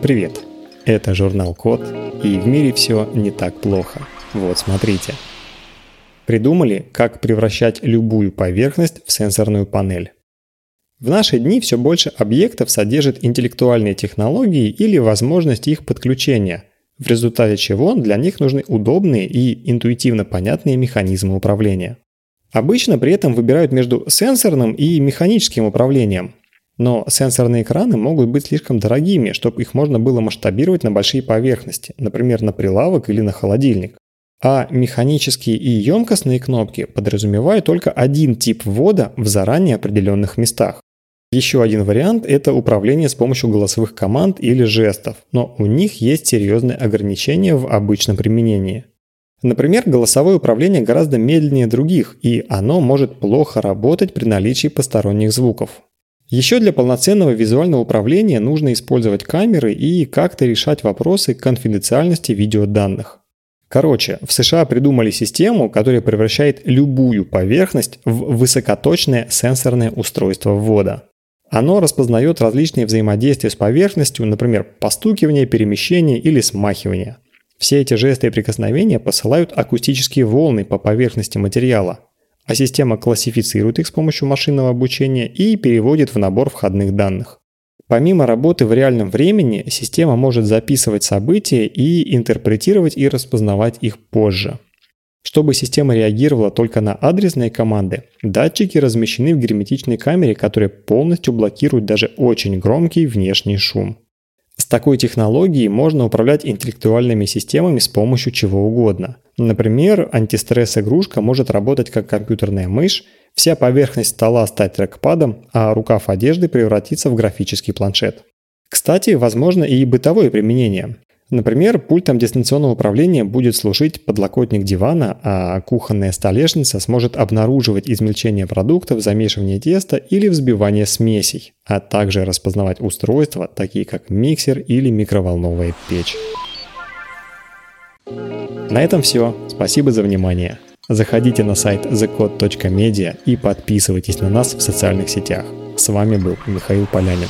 Привет! Это журнал Код, и в мире все не так плохо. Вот смотрите. Придумали, как превращать любую поверхность в сенсорную панель. В наши дни все больше объектов содержит интеллектуальные технологии или возможность их подключения, в результате чего для них нужны удобные и интуитивно понятные механизмы управления. Обычно при этом выбирают между сенсорным и механическим управлением, но сенсорные экраны могут быть слишком дорогими, чтобы их можно было масштабировать на большие поверхности, например, на прилавок или на холодильник. А механические и емкостные кнопки подразумевают только один тип ввода в заранее определенных местах. Еще один вариант – это управление с помощью голосовых команд или жестов, но у них есть серьезные ограничения в обычном применении. Например, голосовое управление гораздо медленнее других, и оно может плохо работать при наличии посторонних звуков. Еще для полноценного визуального управления нужно использовать камеры и как-то решать вопросы конфиденциальности видеоданных. Короче, в США придумали систему, которая превращает любую поверхность в высокоточное сенсорное устройство ввода. Оно распознает различные взаимодействия с поверхностью, например, постукивание, перемещение или смахивание. Все эти жесты и прикосновения посылают акустические волны по поверхности материала – а система классифицирует их с помощью машинного обучения и переводит в набор входных данных. Помимо работы в реальном времени, система может записывать события и интерпретировать и распознавать их позже. Чтобы система реагировала только на адресные команды, датчики размещены в герметичной камере, которая полностью блокирует даже очень громкий внешний шум. С такой технологией можно управлять интеллектуальными системами с помощью чего угодно. Например, антистресс-игрушка может работать как компьютерная мышь, вся поверхность стола стать трекпадом, а рукав одежды превратиться в графический планшет. Кстати, возможно и бытовое применение. Например, пультом дистанционного управления будет служить подлокотник дивана, а кухонная столешница сможет обнаруживать измельчение продуктов, замешивание теста или взбивание смесей, а также распознавать устройства, такие как миксер или микроволновая печь. На этом все. Спасибо за внимание. Заходите на сайт thecode.media и подписывайтесь на нас в социальных сетях. С вами был Михаил Полянин.